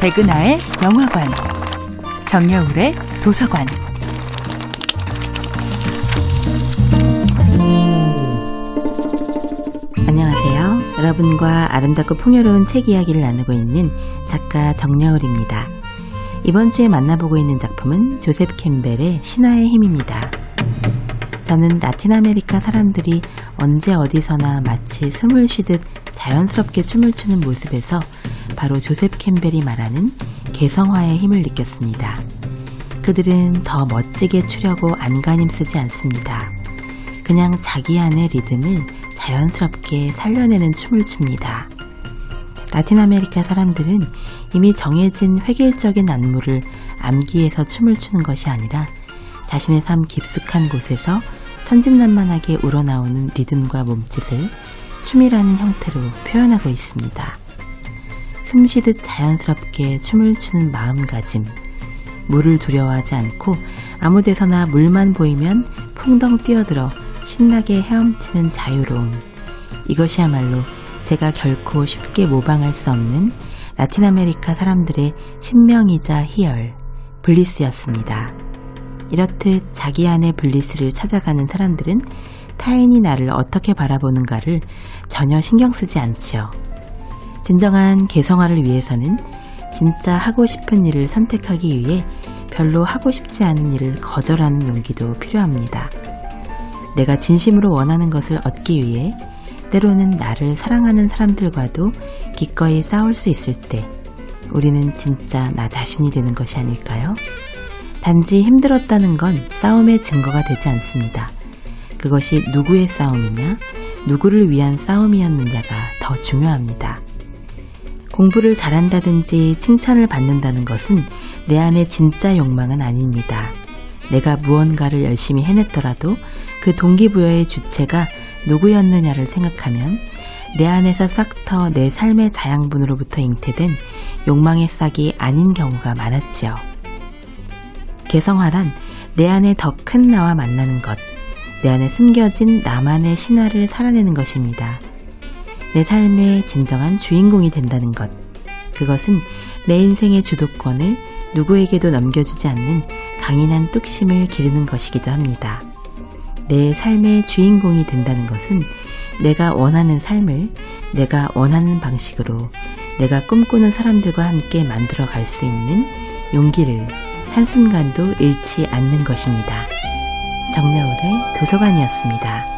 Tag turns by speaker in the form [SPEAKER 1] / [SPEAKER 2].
[SPEAKER 1] 백은하의 영화관, 정여울의 도서관.
[SPEAKER 2] 안녕하세요. 여러분과 아름답고 풍요로운 책 이야기를 나누고 있는 작가 정여울입니다. 이번 주에 만나보고 있는 작품은 조셉 캠벨의 신화의 힘입니다. 저는 라틴 아메리카 사람들이 언제 어디서나 마치 숨을 쉬듯 자연스럽게 춤을 추는 모습에서 바로 조셉 캠벨이 말하는 개성화의 힘을 느꼈습니다. 그들은 더 멋지게 추려고 안간힘 쓰지 않습니다. 그냥 자기 안의 리듬을 자연스럽게 살려내는 춤을 춥니다. 라틴 아메리카 사람들은 이미 정해진 획일적인 안무를 암기해서 춤을 추는 것이 아니라 자신의 삶 깊숙한 곳에서 천진난만하게 우러나오는 리듬과 몸짓을 춤이라는 형태로 표현하고 있습니다. 숨쉬듯 자연스럽게 춤을 추는 마음가짐, 물을 두려워하지 않고 아무 데서나 물만 보이면 풍덩 뛰어들어 신나게 헤엄치는 자유로움. 이것이야말로 제가 결코 쉽게 모방할 수 없는 라틴 아메리카 사람들의 신명이자 희열, 블리스였습니다. 이렇듯 자기 안의 블리스를 찾아가는 사람들은 타인이 나를 어떻게 바라보는가를 전혀 신경 쓰지 않지요. 진정한 개성화를 위해서는 진짜 하고 싶은 일을 선택하기 위해 별로 하고 싶지 않은 일을 거절하는 용기도 필요합니다. 내가 진심으로 원하는 것을 얻기 위해 때로는 나를 사랑하는 사람들과도 기꺼이 싸울 수 있을 때 우리는 진짜 나 자신이 되는 것이 아닐까요? 단지 힘들었다는 건 싸움의 증거가 되지 않습니다. 그것이 누구의 싸움이냐, 누구를 위한 싸움이었느냐가 더 중요합니다. 공부를 잘한다든지 칭찬을 받는다는 것은 내 안의 진짜 욕망은 아닙니다. 내가 무언가를 열심히 해냈더라도 그 동기부여의 주체가 누구였느냐를 생각하면 내 안에서 싹터 내 삶의 자양분으로부터 잉태된 욕망의 싹이 아닌 경우가 많았지요. 개성화란 내 안에 더큰 나와 만나는 것, 내 안에 숨겨진 나만의 신화를 살아내는 것입니다. 내 삶의 진정한 주인공이 된다는 것. 그것은 내 인생의 주도권을 누구에게도 넘겨주지 않는 강인한 뚝심을 기르는 것이기도 합니다. 내 삶의 주인공이 된다는 것은 내가 원하는 삶을 내가 원하는 방식으로 내가 꿈꾸는 사람들과 함께 만들어 갈 수 있는 용기를 한순간도 잃지 않는 것입니다. 정여울의 도서관이었습니다.